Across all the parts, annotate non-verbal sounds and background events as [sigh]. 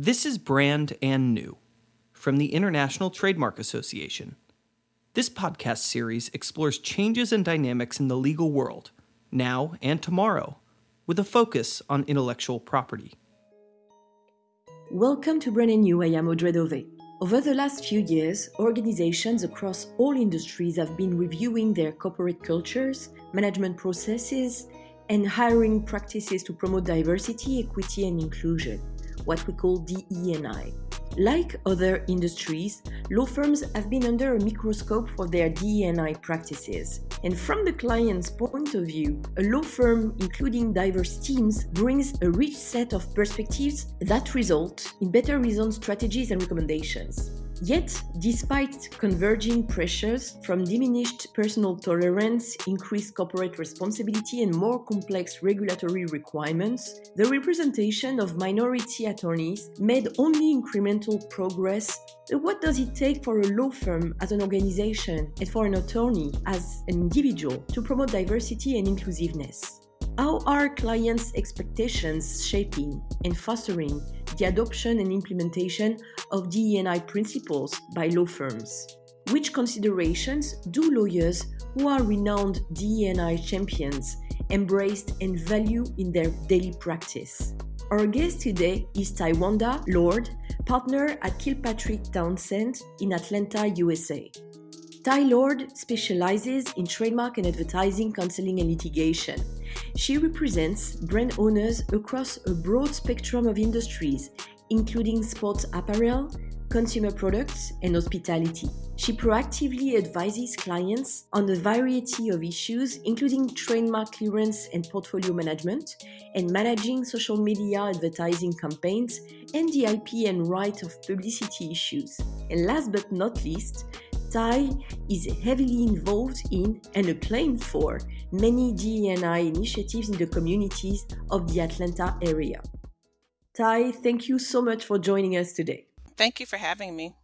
This is Brand and New from the International Trademark Association. This podcast series explores changes and dynamics in the legal world, now and tomorrow, with a focus on intellectual property. Welcome to Brand and New. I am Audrey Dove. Over the last few years, organizations across all industries have been reviewing their corporate cultures, management processes, and hiring practices to promote diversity, equity, and inclusion what we call DE&I. Like other industries, law firms have been under a microscope for their DE&I practices. And from the client's point of view, a law firm including diverse teams brings a rich set of perspectives that result in better reasoned strategies and recommendations. Yet, despite converging pressures from diminished personal tolerance, increased corporate responsibility, and more complex regulatory requirements, the representation of minority attorneys made only incremental progress. What does it take for a law firm as an organization and for an attorney as an individual to promote diversity and inclusiveness? How are clients' expectations shaping and fostering the adoption and implementation of DE&I principles by law firms? Which considerations do lawyers who are renowned DE&I champions embrace and value in their daily practice? Our guest today is Tywanda Lord, partner at Kilpatrick Townsend in Atlanta, USA. Ty Lord specializes in trademark and advertising counseling and litigation. She represents brand owners across a broad spectrum of industries, including sports apparel, consumer products, and hospitality. She proactively advises clients on a variety of issues, including trademark clearance and portfolio management, and managing social media advertising campaigns, and the IP and right of publicity issues. And last but not least, Ty is heavily involved in and acclaimed for many DE&I initiatives in the communities of the Atlanta area. Ty, thank you so much for joining us today. Thank you for having me.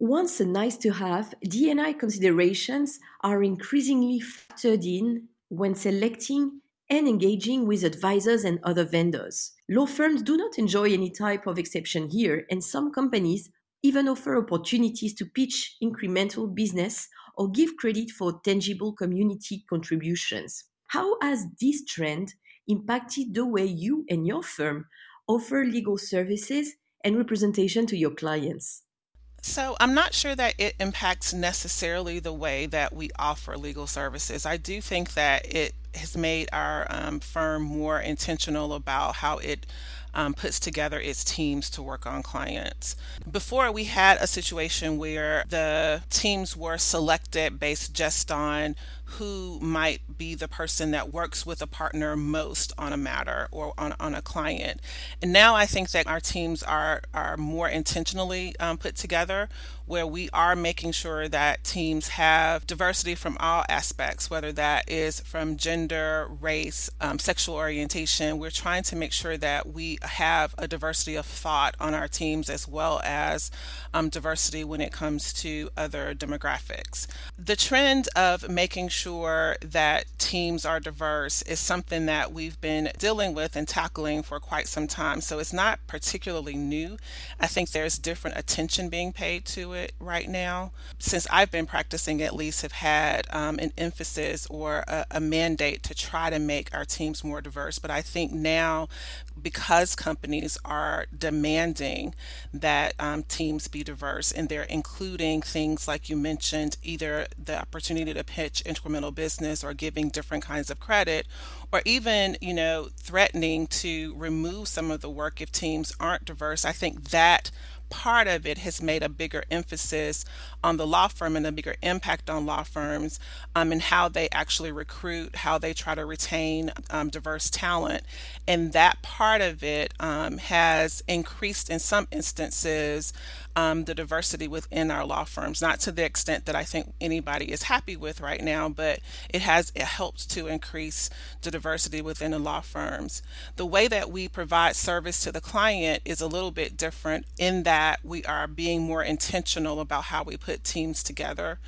Once a nice to have, DE&I considerations are increasingly factored in when selecting and engaging with advisors and other vendors. Law firms do not enjoy any type of exception here, and some companies even offer opportunities to pitch incremental business or give credit for tangible community contributions. How has this trend impacted the way you and your firm offer legal services and representation to your clients? So, I'm not sure that it impacts necessarily the way that we offer legal services. I do think that it has made our um, firm more intentional about how it um, puts together its teams to work on clients. Before, we had a situation where the teams were selected based just on who might be the person that works with a partner most on a matter or on, on a client. And now I think that our teams are, are more intentionally um, put together where we are making sure that teams have diversity from all aspects, whether that is from gender, race, um, sexual orientation. We're trying to make sure that we have a diversity of thought on our teams as well as um, diversity when it comes to other demographics. The trend of making that teams are diverse is something that we've been dealing with and tackling for quite some time. So it's not particularly new. I think there's different attention being paid to it it right now, since I've been practicing at least, have had um, an emphasis or a, a mandate to try to make our teams more diverse. But I think now, because companies are demanding that um, teams be diverse and they're including things like you mentioned, either the opportunity to pitch incremental business or giving different kinds of credit, or even, you know, threatening to remove some of the work if teams aren't diverse. I think that part of it has made a bigger emphasis on the law firm and a bigger impact on law firms um, and how they actually recruit, how they try to retain um, diverse talent. And that part of it um, has increased in some instances um, the diversity within our law firms, not to the extent that I think anybody is happy with right now, but it has it helped to increase the diversity within the law firms. The way that we provide service to the client is a little bit different in that we are being more intentional about how we put teams together.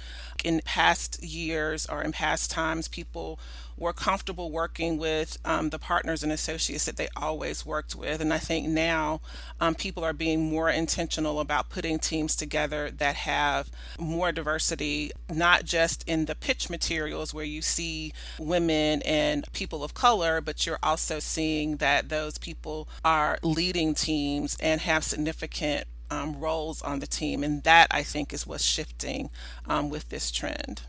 In past years or in past times, people were comfortable working with um, the partners and associates that they always worked with. And I think now um, people are being more intentional about putting teams together that have more diversity, not just in the pitch materials where you see women and people of color, but you're also seeing that those people are leading teams and have significant um, roles on the team. And that I think is what's shifting um, with this trend.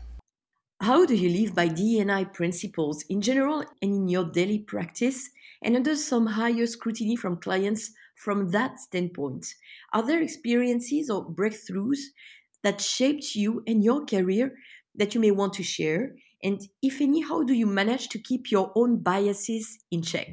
How do you live by DEI principles in general and in your daily practice and under some higher scrutiny from clients from that standpoint? Are there experiences or breakthroughs that shaped you and your career that you may want to share? And if any, how do you manage to keep your own biases in check?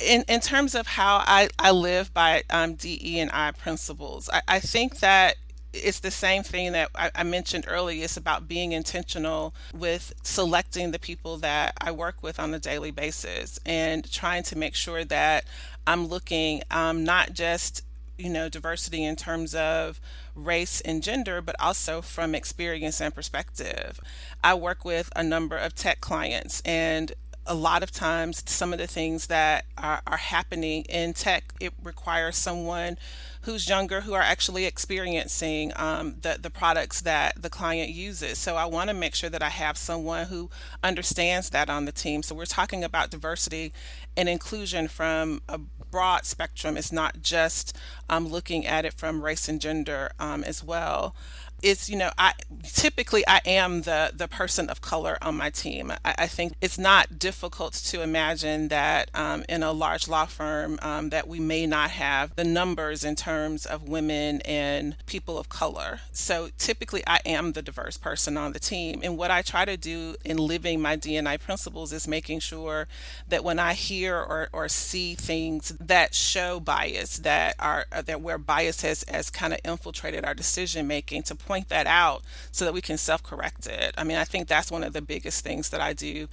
in, in terms of how I, I live by um, DE and I principles, I, I think that it's the same thing that I, I, mentioned earlier. It's about being intentional with selecting the people that I work with on a daily basis and trying to make sure that I'm looking um, not just you know diversity in terms of race and gender but also from experience and perspective i work with a number of tech clients and a lot of times some of the things that are, are happening in tech it requires someone who's younger who are actually experiencing um, the, the products that the client uses. So i want to make sure that i have someone who understands that on the team. So we're talking about diversity and inclusion from a broad spectrum. It's not just um, looking at it from race and gender um, as well. It's you know i typically i am the the person of color on my team. I, I think it's not difficult to imagine that um, in a large law firm um, that we may not have the numbers in terms of women and people of color. So typically i am the diverse person on the team. And what i try to do in living my D&I principles is making sure that when i hear or, or see things that show bias that are Uh, that where bias has has kind of infiltrated our decision making to point point that out so that we can self correct it. I mean, I think that's one of the biggest things that I do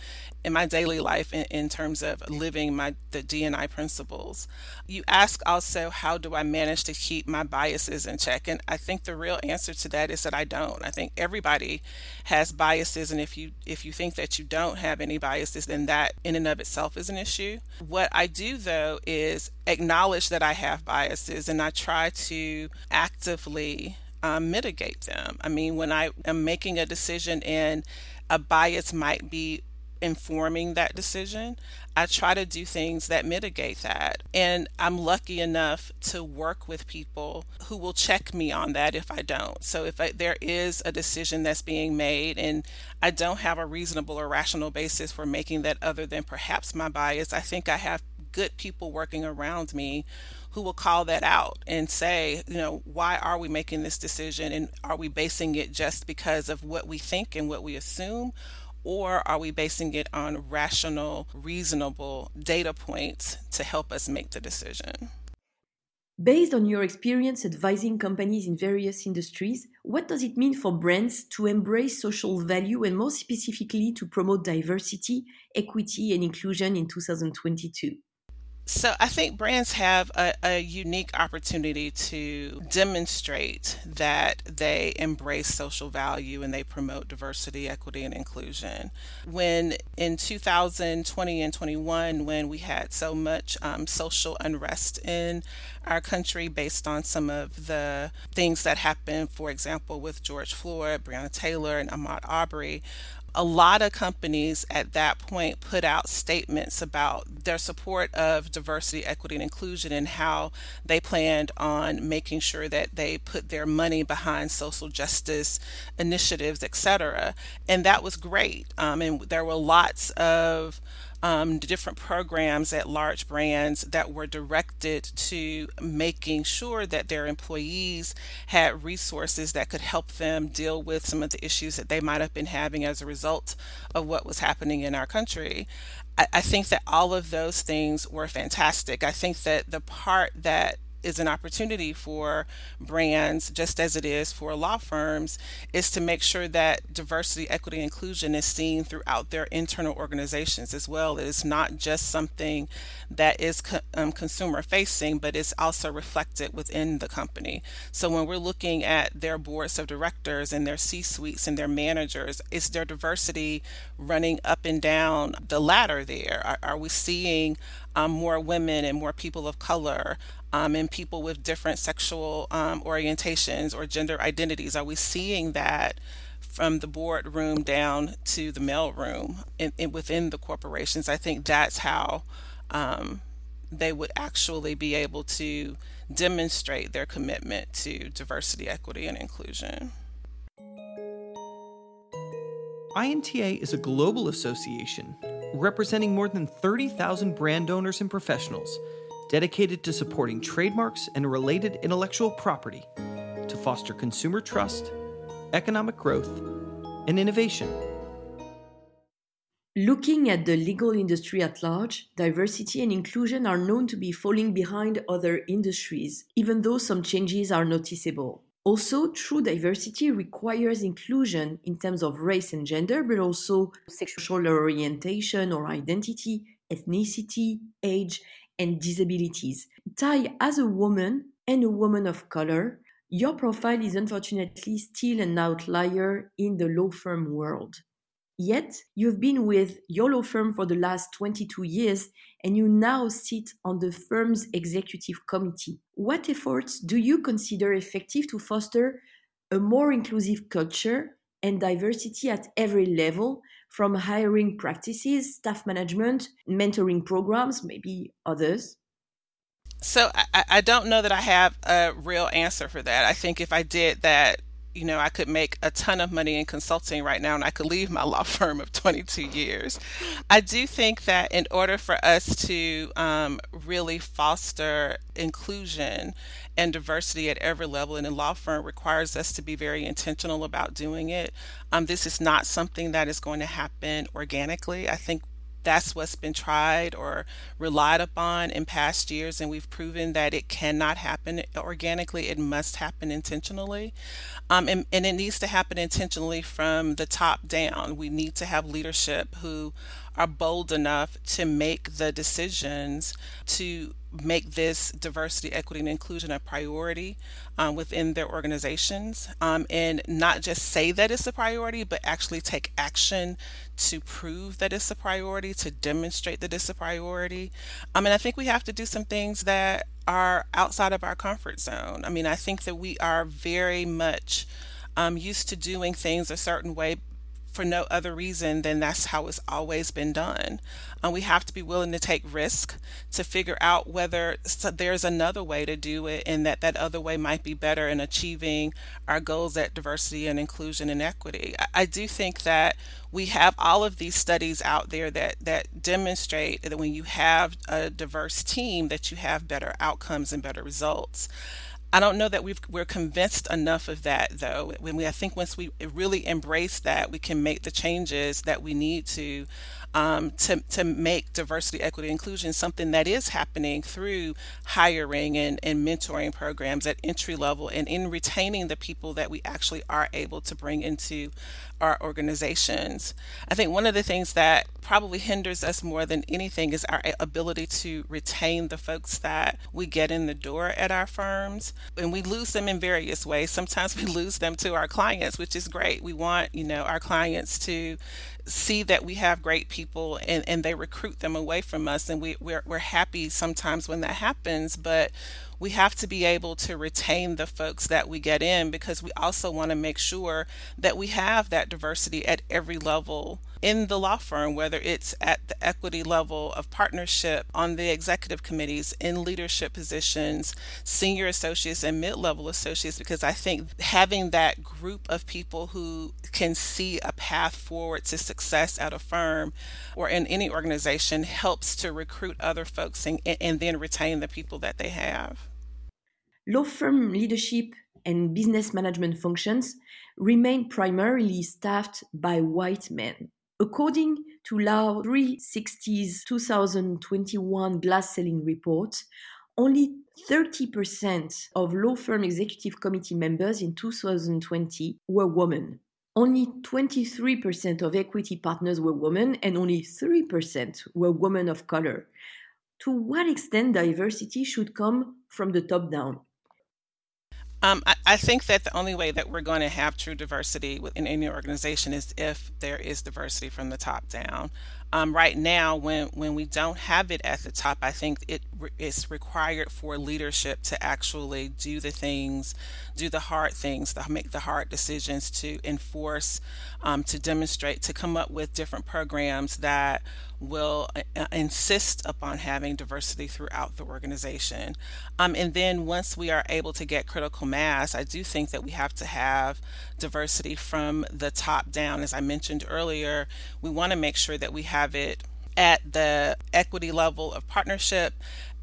in my daily life in, in terms of living my the D&I principles. You ask also how do I manage to keep my biases in check? And I think the real answer to that is that I don't. I think everybody has biases and if you if you think that you don't have any biases then that in and of itself is an issue. What I do though is acknowledge that I have biases and I try to actively um, mitigate them. I mean, when I am making a decision and a bias might be informing that decision, I try to do things that mitigate that. And I'm lucky enough to work with people who will check me on that if I don't. So if I, there is a decision that's being made and I don't have a reasonable or rational basis for making that other than perhaps my bias, I think I have good people working around me who will call that out and say, you know, why are we making this decision? And are we basing it just because of what we think and what we assume? Or are we basing it on rational, reasonable data points to help us make the decision? Based on your experience advising companies in various industries, what does it mean for brands to embrace social value and more specifically to promote diversity, equity, and inclusion in 2022? So I think brands have a, a, unique opportunity to demonstrate that they embrace social value and they promote diversity, equity, and inclusion. When in 2020 and 21, when we had so much um, social unrest in our country based on some of the things that happened, for example, with George Floyd, Breonna Taylor, and Ahmaud Arbery, a lot of companies at that point put out statements about their support of diversity, equity, and inclusion and how they planned on making sure that they put their money behind social justice initiatives, et cetera. And that was great. Um, and there were lots of um, different programs at large brands that were directed to making sure that their employees had resources that could help them deal with some of the issues that they might have been having as a result of what was happening in our country. I, I think that all of those things were fantastic. I think that the part that is an opportunity for brands, just as it is for law firms, is to make sure that diversity, equity, inclusion is seen throughout their internal organizations as well. It is not just something that is co- um, consumer facing, but it's also reflected within the company. So when we're looking at their boards of directors and their C suites and their managers, is there diversity running up and down the ladder there? Are, are we seeing um, more women and more people of color um, and people with different sexual um, orientations or gender identities? Are we seeing that from the boardroom down to the mailroom in, in, within the corporations? I think that's how um, they would actually be able to demonstrate their commitment to diversity, equity, and inclusion. INTA is a global association representing more than 30,000 brand owners and professionals dedicated to supporting trademarks and related intellectual property to foster consumer trust, economic growth, and innovation. Looking at the legal industry at large, diversity and inclusion are known to be falling behind other industries, even though some changes are noticeable. Also, true diversity requires inclusion in terms of race and gender, but also sexual orientation or identity, ethnicity, age, and disabilities. Ty, as a woman and a woman of color, your profile is unfortunately still an outlier in the law firm world. Yet, you've been with your law firm for the last 22 years and you now sit on the firm's executive committee. What efforts do you consider effective to foster a more inclusive culture and diversity at every level, from hiring practices, staff management, mentoring programs, maybe others? So I, I don't know that I have a real answer for that. I think if I did that, you know, I could make a ton of money in consulting right now and I could leave my [laughs] law firm of 22 years. I do think that in order for us to um, really foster inclusion and diversity at every level in a law firm requires us to be very intentional about doing it. Um, this is not something that is going to happen organically. I think that's what's been tried or relied upon in past years, and we've proven that it cannot happen organically. It must happen intentionally. Um, and, and it needs to happen intentionally from the top down. We need to have leadership who are bold enough to make the decisions to make this diversity, equity, and inclusion a priority um, within their organizations um, and not just say that it's a priority, but actually take action to prove that it's a priority, to demonstrate that it's a priority. I um, mean, I think we have to do some things that are outside of our comfort zone. I mean, I think that we are very much um, used to doing things a certain way for no other reason than that's how it's always been done. Um, we have to be willing to take risk to figure out whether there's another way to do it and that that other way might be better in achieving our goals at diversity and inclusion and equity. I do think that we have all of these studies out there that that demonstrate that when you have a diverse team that you have better outcomes and better results. I don't know that we've, we're convinced enough of that, though. When we, I think once we really embrace that, we can make the changes that we need to um, to, to make diversity, equity, inclusion something that is happening through hiring and, and mentoring programs at entry level and in retaining the people that we actually are able to bring into our organizations. I think one of the things that probably hinders us more than anything is our ability to retain the folks that we get in the door at our firms. And we lose them in various ways. Sometimes [laughs] we lose them to our clients, which is great. We want, you know, our clients to see that we have great people and, and they recruit them away from us and we, we're, we're happy sometimes when that happens but we have to be able to retain the folks that we get in because we also want to make sure that we have that diversity at every level in the law firm, whether it's at the equity level of partnership, on the executive committees, in leadership positions, senior associates, and mid level associates, because I think having that group of people who can see a path forward to success at a firm or in any organization helps to recruit other folks and, and then retain the people that they have. Law firm leadership and business management functions remain primarily staffed by white men. According to Law 360's 2021 Glass Ceiling report, only 30% of law firm executive committee members in 2020 were women. Only 23% of equity partners were women, and only 3% were women of color. To what extent diversity should come from the top down? Um, I, I, think that the only way that we're going to have true diversity within any organization is if there is diversity from the top down. Um, right now, when when we don't have it at the top, I think it is required for leadership to actually do the things, do the hard things, to make the hard decisions, to enforce, um, to demonstrate, to come up with different programs that will uh, insist upon having diversity throughout the organization. Um, and then once we are able to get critical mass, I do think that we have to have diversity from the top down. As I mentioned earlier, we want to make sure that we have it at the equity level of partnership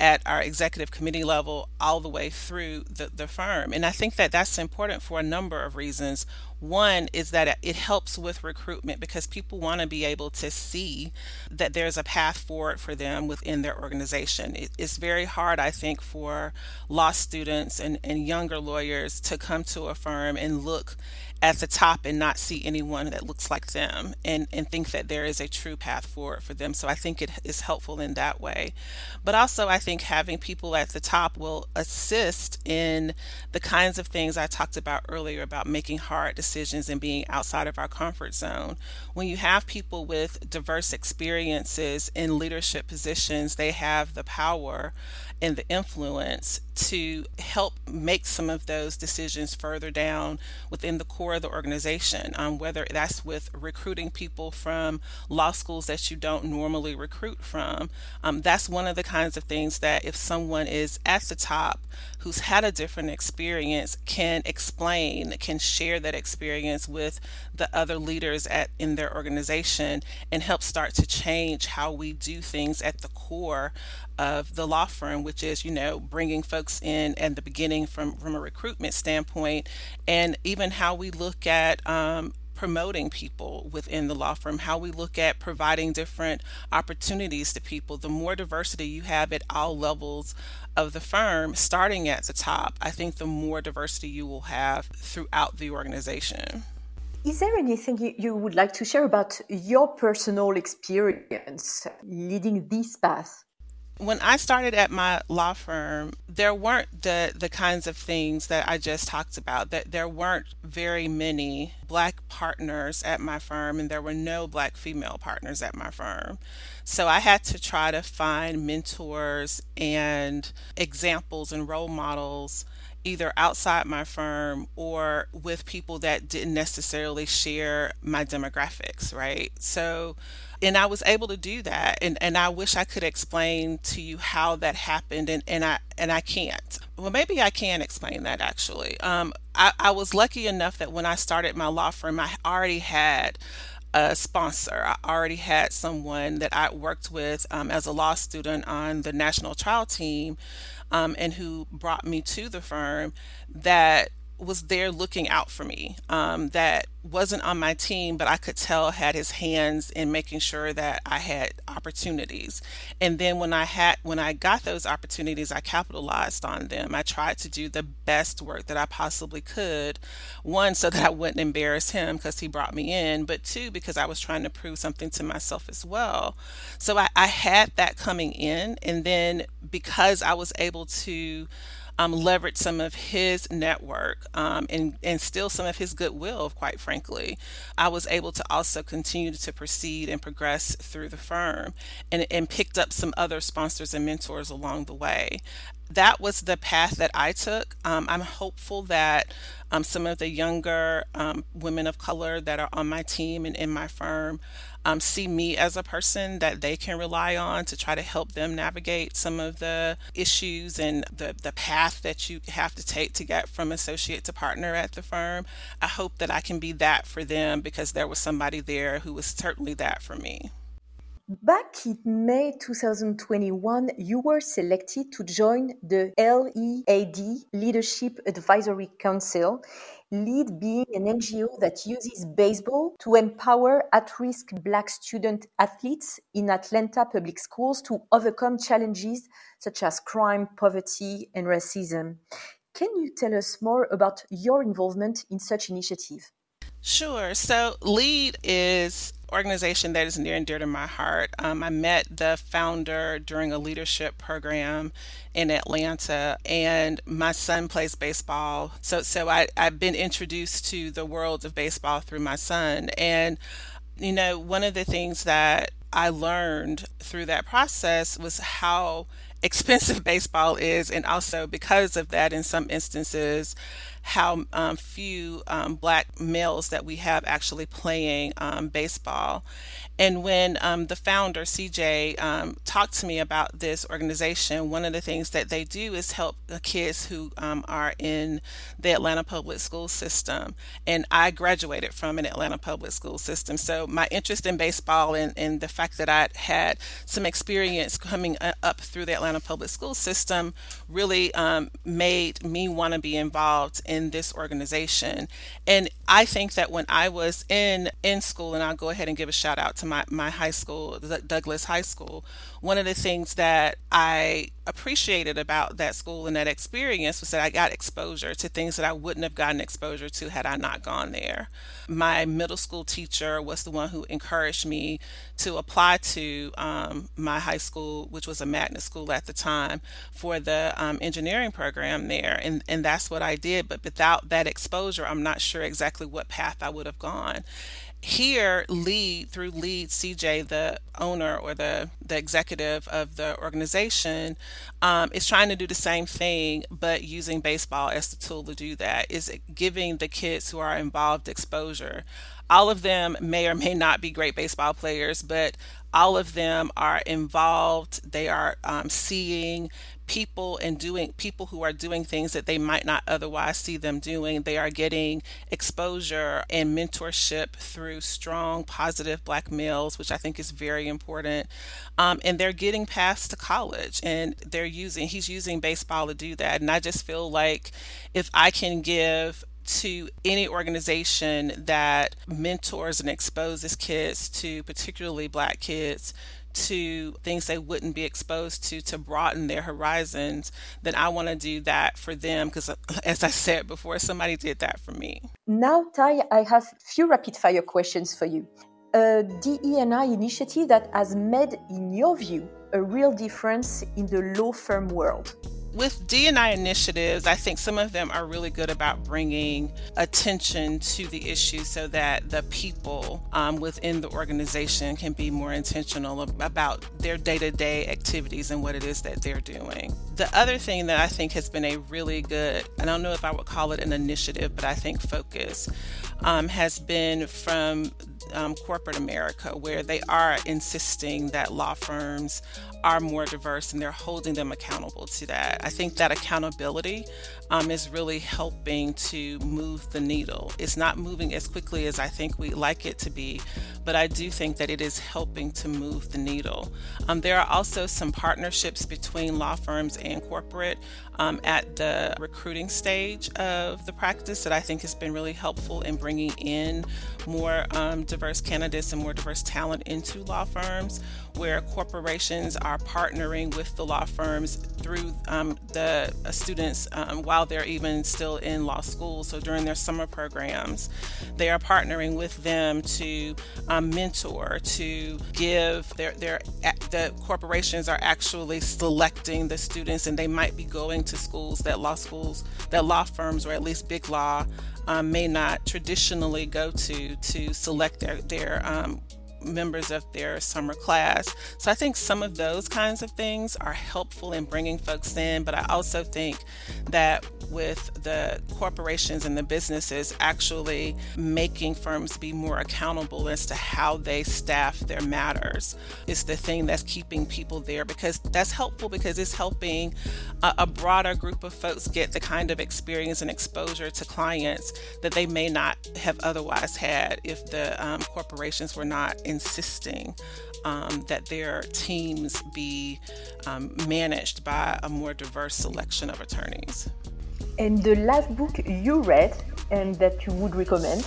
at our executive committee level all the way through the, the firm. And I think that that's important for a number of reasons. One is that it helps with recruitment because people want to be able to see that there's a path forward for them within their organization. It, it's very hard, I think, for law students and, and younger lawyers to come to a firm and look at the top and not see anyone that looks like them and, and think that there is a true path forward for them. So I think it is helpful in that way. But also, I think having people at the top will assist in the kinds of things I talked about earlier about making hard decisions and being outside of our comfort zone. When you have people with diverse experiences in leadership positions, they have the power and the influence to help make some of those decisions further down within the core of the organization, um, whether that's with recruiting people from law schools that you don't normally recruit from. Um, that's one of the kinds of things that if someone is at the top who's had a different experience can explain, can share that experience with the other leaders at in their organization and help start to change how we do things at the core of the law firm, which is, you know, bringing folks in at the beginning from, from a recruitment standpoint, and even how we look at um, promoting people within the law firm, how we look at providing different opportunities to people. The more diversity you have at all levels of the firm, starting at the top, I think the more diversity you will have throughout the organization. Is there anything you would like to share about your personal experience leading this path? When I started at my law firm, there weren't the the kinds of things that I just talked about. That there weren't very many black partners at my firm, and there were no black female partners at my firm. So I had to try to find mentors and examples and role models either outside my firm or with people that didn't necessarily share my demographics, right? So and I was able to do that and, and I wish I could explain to you how that happened and, and I and I can't. Well maybe I can explain that actually. Um, I, I was lucky enough that when I started my law firm I already had a sponsor. I already had someone that I worked with um, as a law student on the national trial team um, and who brought me to the firm that was there looking out for me um, that wasn't on my team but i could tell had his hands in making sure that i had opportunities. And then when i had when i got those opportunities i capitalized on them. I tried to do the best work that i possibly could one so that i wouldn't embarrass him because he brought me in but two because i was trying to prove something to myself as well. So i, I had that coming in and then because i was able to um, leverage some of his network um, and, and still some of his goodwill, quite frankly, I was able to also continue to proceed and progress through the firm and, and picked up some other sponsors and mentors along the way that was the path that I took. Um, I'm hopeful that um, some of the younger um, women of color that are on my team and in my firm um, see me as a person that they can rely on to try to help them navigate some of the issues and the, the path that you have to take to get from associate to partner at the firm. I hope that I can be that for them because there was somebody there who was certainly that for me. Back in May 2021, you were selected to join the LEAD Leadership Advisory Council, LEAD being an NGO that uses baseball to empower at risk Black student athletes in Atlanta public schools to overcome challenges such as crime, poverty, and racism. Can you tell us more about your involvement in such initiative? Sure. So, LEAD is organization that is near and dear to my heart. Um, I met the founder during a leadership program in Atlanta, and my son plays baseball. So, so I, I've been introduced to the world of baseball through my son. And, you know, one of the things that I learned through that process was how expensive [laughs] baseball is, and also because of that, in some instances, how um, few um, black males that we have actually playing um, baseball. And when um, the founder, CJ, um, talked to me about this organization, one of the things that they do is help the kids who um, are in the Atlanta public school system. And I graduated from an Atlanta public school system. So my interest in baseball and, and the fact that I had some experience coming up through the Atlanta public school system really um, made me want to be involved in this organization. And I think that when I was in, in school, and I'll go ahead and give a shout out to my, my high school, Douglass High School, one of the things that I appreciated about that school and that experience was that I got exposure to things that I wouldn't have gotten exposure to had I not gone there. My middle school teacher was the one who encouraged me to apply to um, my high school, which was a magnet school at the time, for the um, engineering program there. And, and that's what I did. But without that exposure, I'm not sure exactly what path I would have gone. Here lead through lead cj the owner or the the executive of the organization um, is trying to do the same thing but using baseball as the tool to do that is giving the kids who are involved exposure. All of them may or may not be great baseball players but all of them are involved they are um, seeing people and doing people who are doing things that they might not otherwise see them doing. They are getting exposure and mentorship through strong, positive black males, which I think is very important. Um, and they're getting past to college and they're using, he's using baseball to do that. And I just feel like if I can give to any organization that mentors and exposes kids to particularly black kids to things they wouldn't be exposed to to broaden their horizons, then I want to do that for them because, uh, as I said before, somebody did that for me. Now, Ty, I have few rapid fire questions for you. A DE&I initiative that has made, in your view, a real difference in the law firm world with D&I initiatives, I think some of them are really good about bringing attention to the issue so that the people um, within the organization can be more intentional about their day to day activities and what it is that they're doing. The other thing that I think has been a really good, I don't know if I would call it an initiative, but I think focus um, has been from um, corporate America, where they are insisting that law firms are more diverse and they're holding them accountable to that. I think that accountability um, is really helping to move the needle. It's not moving as quickly as I think we'd like it to be, but I do think that it is helping to move the needle. Um, there are also some partnerships between law firms and corporate um, at the recruiting stage of the practice that I think has been really helpful in bringing in more um, diverse candidates and more diverse talent into law firms, where corporations are partnering with the law firms through um, the uh, students um, while they're even still in law school. So during their summer programs, they are partnering with them to um, mentor, to give their, their the corporations are actually selecting the students, and they might be going to schools that law schools, that law firms, or at least big law um, may not traditionally go to to select their their um, members of their summer class. So I think some of those kinds of things are helpful in bringing folks in, but I also think that with the corporations and the businesses actually making firms be more accountable as to how they staff their matters is the thing that's keeping people there because that's helpful because it's helping a, a broader group of folks get the kind of experience and exposure to clients that they may not have otherwise had if the um, corporations were not insisting um, that their teams be um, managed by a more diverse selection of attorneys. And the last book you read and that you would recommend?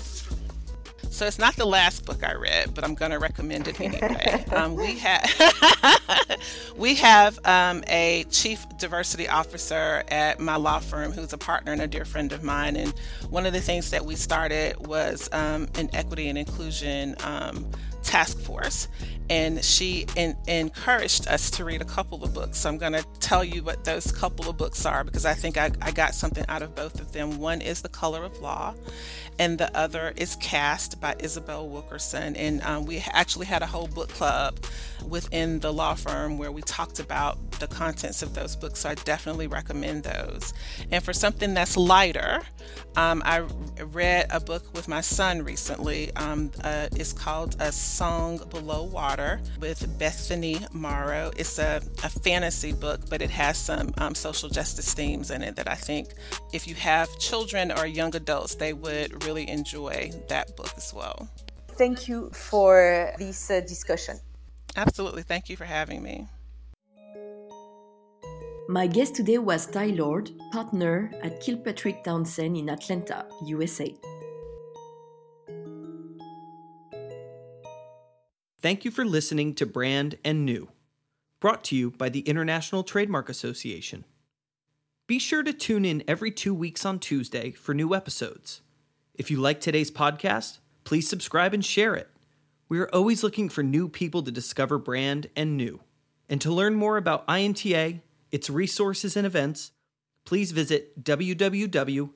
So it's not the last book I read, but I'm going to recommend it anyway. [laughs] um, we have [laughs] we have um, a chief diversity officer at my law firm who's a partner and a dear friend of mine, and one of the things that we started was um, an equity and inclusion um, task force and she in, encouraged us to read a couple of books. So I'm going to tell you what those couple of books are because I think I, I, got something out of both of them. One is The Color of Law, and the other is Caste by Isabel Wilkerson. And um, we actually had a whole book club within the law firm where we talked about the contents of those books. So I definitely recommend those. And for something that's lighter, um, I read a book with my son recently. Um, uh, it's called A Song Below Water with Bethany Morrow. It's a, a fantasy book, but it has some um, social justice themes in it that I think if you have children or young adults, they would really enjoy that book as well. Thank you for this uh, discussion. Absolutely. Thank you for having me. My guest today was Ty Lord, partner at Kilpatrick Townsend in Atlanta, USA. Thank you for listening to Brand and New, brought to you by the International Trademark Association. Be sure to tune in every two weeks on Tuesday for new episodes. If you like today's podcast, please subscribe and share it. We are always looking for new people to discover brand and new. And to learn more about INTA, its resources and events, please visit www.inta.org.